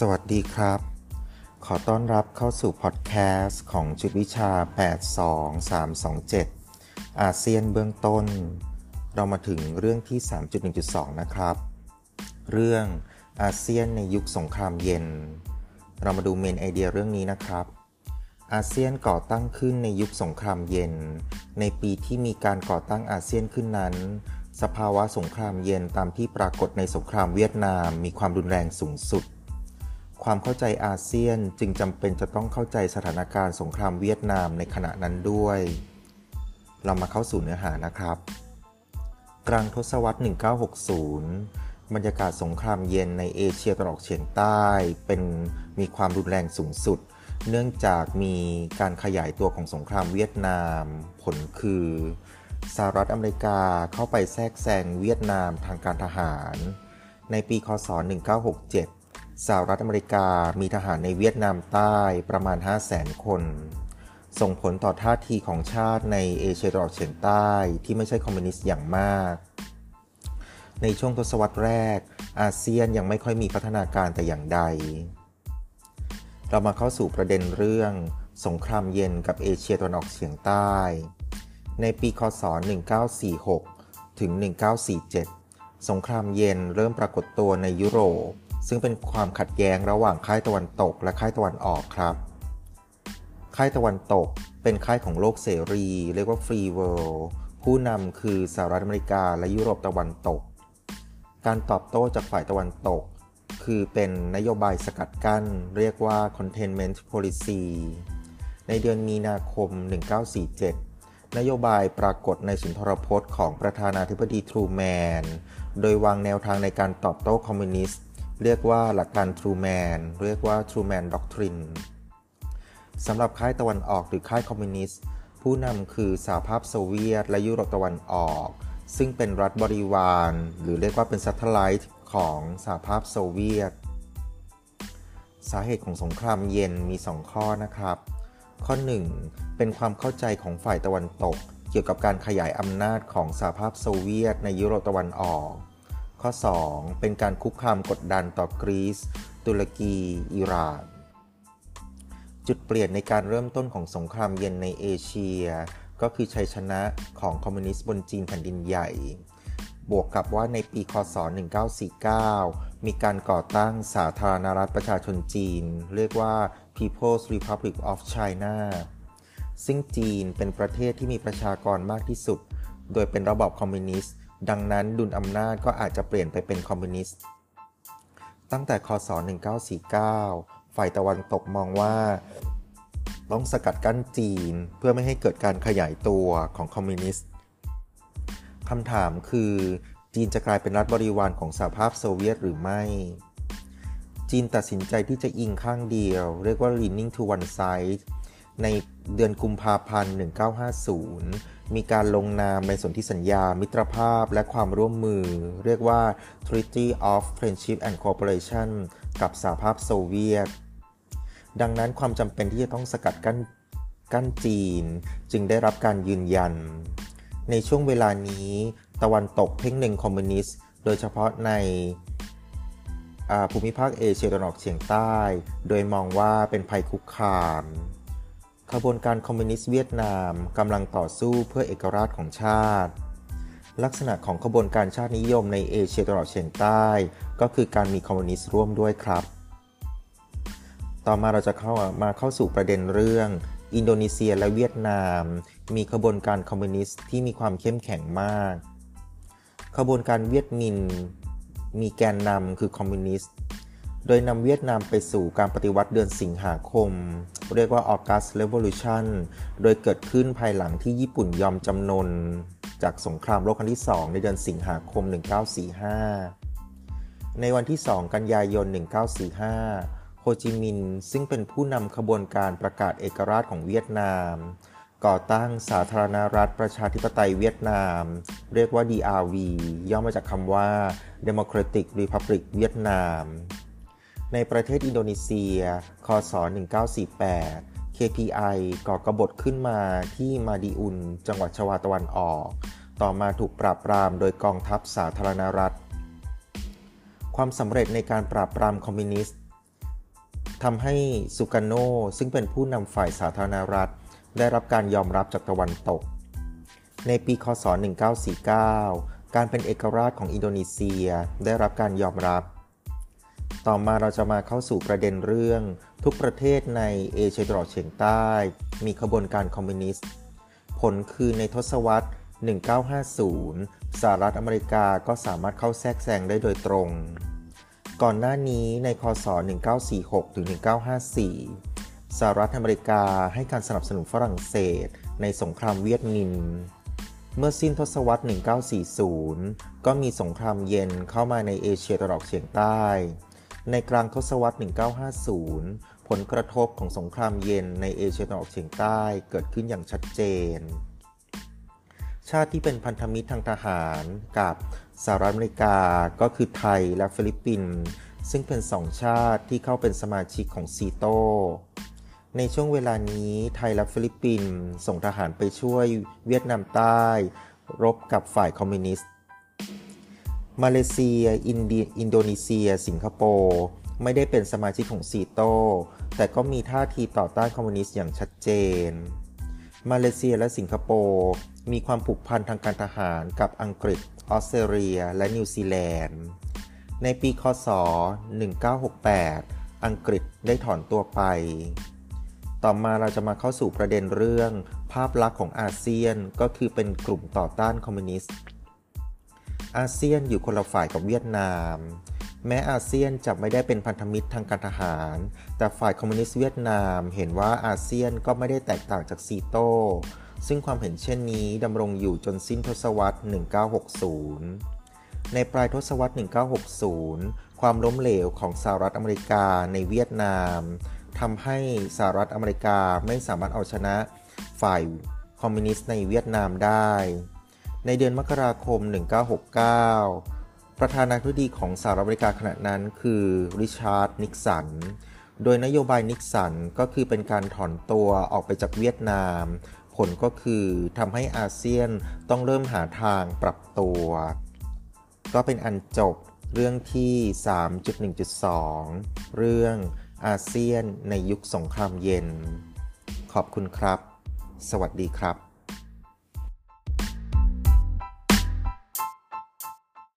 สวัสดีครับ ขอต้อนรับเข้าสู่พอดแคสต์ของชุดวิชา 82327 อาเซียนเบื้องต้น เรามาถึงเรื่องที่ 3.1.2 นะครับ เรื่องอาเซียนในยุคสงครามเย็น เรามาดู main idea เรื่องนี้นะครับ อาเซียนก่อตั้งขึ้นในยุคสงครามเย็น ในปีที่มีการก่อตั้งอาเซียนขึ้นนั้นสภาวะสงครามเย็นตามที่ปรากฏในสงครามเวียดนามมีความรุนแรงสูงสุด ความเข้าใจอาเซียนจึงจำเป็นจะต้องเข้าใจสถานการณ์สงครามเวียดนามในขณะนั้นด้วย เรามาเข้าสู่เนื้อหานะครับ กลางทศวรรษ 1960 บรรยากาศสงครามเย็นในเอเชียตะวันออกเฉียงใต้ เป็นมีความรุนแรงสูงสุด เนื่องจากมีการขยายตัวของสงครามเวียดนาม ผลคือสหรัฐอเมริกาเข้าไปแทรกแซงเวียดนามทางการทหาร ในปี คศ 1967 สหรัฐอเมริกามีทหารในเวียดนามใต้ประมาณ 5 0 0แสนคน ส่งผลต่อท่าทีของชาติในเอเชียตะวันออกเฉียงใต้ที่ไม่ใช่คอมมิวนิสต์อย่างมาก ในช่วงทศวรรษแรก อาเซียนยังไม่ค่อยมีพัฒนาการแต่อย่างใด เรามาเข้าสู่ประเด็นเรื่อง สงครามเย็นกับเอเชียตะวันออกเฉียงใต้ ในปีคศ 1946 ถึง 1947 สงครามเย็นเริ่มปรากฏตัวในยุโรป ซึ่งเป็นความขัดแย้งระหว่างค่ายตะวันตกและค่ายตะวันออกครับ ค่ายตะวันตกเป็นค่ายของโลกเสรี เรียกว่า Free World ผู้นำคือสหรัฐอเมริกาและยุโรปตะวันตก การตอบโต้จากฝ่ายตะวันตก คือเป็นนโยบายสกัดกั้น เรียกว่า containment policy ในเดือนมีนาคม 1947นโยบายปรากฏในสุนทรพจน์ของประธานาธิบดีทรูแมน โดยวางแนวทางในการตอบโต้คอมมิวนิสต์ เรียกว่าหลักการ Truman เรียกว่า Truman Doctrine สำหรับค่ายตะวันออกหรือค่ายคอมมิวนิสต์ผู้นำคือสหภาพโซเวียต และยุโรปตะวันออก ซึ่งเป็นรัฐบริวาร หรือเรียกว่าเป็น satellite ของสหภาพโซเวียต สาเหตุของสงครามเย็นมี 2 ข้อนะครับ ข้อ 1 เป็นความเข้าใจของฝ่ายตะวันตก เกี่ยวกับการขยายอำนาจของสหภาพโซเวียต ในยุโรปตะวันออก ข้อ 2 เป็นการคุกคามกดดันต่อกรีซ ตุรกี อิหร่าน จุดเปลี่ยนในการเริ่มต้นของสงครามเย็นในเอเชีย ก็คือชัยชนะของคอมมิวนิสต์บนจีนแผ่นดินใหญ่ บวกกับว่าในปีคศ 1949 มีการก่อตั้งสาธารณรัฐประชาชนจีน เรียกว่า People's Republic of China ซึ่งจีนเป็นประเทศที่มีประชากรมากที่สุด โดยเป็นระบอบคอมมิวนิสต์ ดังนั้นดุลอำนาจก็อาจจะเปลี่ยนไปเป็นคอมมิวนิสต์ ตั้งแต่คศ 1949 ฝ่ายตะวันตกมองว่า ต้องสกัดกั้นจีนเพื่อไม่ให้เกิดการขยายตัวของคอมมิวนิสต์คำถามคือจีนจะกลายเป็นรัฐบริวารของสหภาพโซเวียตหรือไม่ จีนตัดสินใจที่จะอิงข้างเดียว เรียกว่า leaning to one side ในเดือนกุมภาพันธ์ 1950 มีการลงนามในสนธิสัญญา มิตรภาพและความร่วมมือ เรียกว่า Treaty of Friendship and Cooperation กับสหภาพโซเวียต ดังนั้นความจำเป็นที่จะต้องสกัดกั้นกั้นจีน จึงได้รับการยืนยัน ในช่วงเวลานี้ ตะวันตกเพ่งเล็งคอมมิวนิสต์ โดยเฉพาะในภูมิภาคเอเชียตะวันออกเฉียงใต้ โดยมองว่าเป็นภัยคุกคาม ขบวนการคอมมิวนิสต์เวียดนามกำลังต่อสู้เพื่อเอกราชของชาติ ลักษณะของขบวนการชาตินิยมในเอเชียตะวันออกเฉียงใต้ ก็คือการมีคอมมิวนิสต์ร่วมด้วยครับ ต่อมาเราจะเข้ามาเข้าสู่ประเด็นเรื่อง อินโดนีเซียและเวียดนาม มีขบวนการคอมมิวนิสต์ที่มีความเข้มแข็งมาก ขบวนการเวียดมิน มีแกนนำคือคอมมิวนิสต์ โดยนำเวียดนามไปสู่การปฏิวัติเดือนสิงหาคม เรียกว่า August Revolution โดยเกิดขึ้นภายหลังที่ญี่ปุ่นยอมจำนน จากสงครามโลกครั้งที่ 2 ในเดือนสิงหาคม 1945 ในวันที่ 2 กันยายน 1945 โฮจิมินห์ซึ่งเป็นผู้นำขบวนการประกาศเอกราชของเวียดนาม ก่อตั้งสาธารณรัฐประชาธิปไตยเวียดนาม เรียกว่า DRV ย่อมาจากคำว่า Democratic Republic เวียดนาม ในประเทศอินโดนีเซีย คศ 1948 KPI ก่อกบฏขึ้นมาที่มาดีอุน จังหวัดชวาตะวันออก ต่อมาถูกปราบปรามโดยกองทัพสาธารณรัฐ ความสำเร็จในการปราบปรามคอมมิวนิสต์ทำให้สุการโนซึ่งเป็นผู้นำฝ่ายสาธารณรัฐ ได้รับการยอมรับจากตะวันตก ในปี คศ 1949 การเป็นเอกราชของอินโดนีเซียได้รับการยอมรับ ต่อมาเราจะมาเข้าสู่ประเด็นเรื่อง ทุกประเทศในเอเชียตะวันออกเฉียงใต้ มีขบวนการคอมมิวนิสต์ ผลคือในทศวรรษ 1950 สหรัฐอเมริกาก็สามารถเข้าแทรกแซงได้โดยตรง ก่อนหน้านี้ในคศ 1946 ถึง 1954 สหรัฐอเมริกาให้การสนับสนุนฝรั่งเศส ในสงครามเวียดมินเมื่อสิ้นทศวรรษ 1940 ก็มีสงครามเย็นเข้ามาในเอเชียตะวันออกเฉียงใต้ ในกลางทศวรรษ 1950 ผลกระทบของสงครามเย็นในเอเชียตะวันออกเฉียงใต้เกิดขึ้นอย่างชัดเจน ชาติที่เป็นพันธมิตรทางทหารกับสหรัฐอเมริกาก็คือไทยและฟิลิปปินส์ซึ่งเป็นสองชาติที่เข้าเป็นสมาชิกของซีโตในช่วงเวลานี้ไทยและฟิลิปปินส์ส่งทหารไปช่วยเวียดนามใต้ รบกับฝ่ายคอมมิวนิสต์ มาเลเซีย อินเดียอินโดนีเซีย สิงคโปร์ไม่ได้เป็นสมาชิกของซีโต แต่ก็มีท่าทีต่อต้านคอมมิวนิสต์อย่างชัดเจน มาเลเซียและสิงคโปร์มีความผูกพันทางการทหารกับอังกฤษ ออสเตรเลีย และนิวซีแลนด์ ในปี คศ 1968 อังกฤษได้ถอนตัวไป ต่อมาเราจะมาเข้าสู่ประเด็นเรื่อง ภาพลักษณ์ของอาเซียนก็คือเป็นกลุ่มต่อต้านคอมมิวนิสต์ อาเซียนอยู่คนละฝ่ายกับเวียดนาม แม้อาเซียนจะไม่ได้เป็นพันธมิตรทางการทหาร แต่ฝ่ายคอมมิวนิสต์เวียดนามเห็นว่าอาเซียนก็ไม่ได้แตกต่างจากซีโต้ซึ่งความเห็นเช่นนี้ดำรงอยู่จนสิ้นทศวรรษ 1960 ในปลายทศวรรษ 1960 ความล้มเหลวของสหรัฐอเมริกาในเวียดนามทำให้สหรัฐอเมริกาไม่สามารถเอาชนะฝ่ายคอมมิวนิสต์ในเวียดนามได้ ในเดือนมกราคม 1969 ประธานาธิบดีของสหรัฐอเมริกาขณะนั้นคือริชาร์ด นิกสัน โดยนโยบายนิกสันก็คือเป็นการถอนตัวออกไปจากเวียดนาม ผลก็คือทำให้อาเซียนต้องเริ่มหาทางปรับตัว ก็เป็นอันจบเรื่องที่ 3.1.2 เรื่องอาเซียนในยุคสงครามเย็น ขอบคุณครับ สวัสดีครับ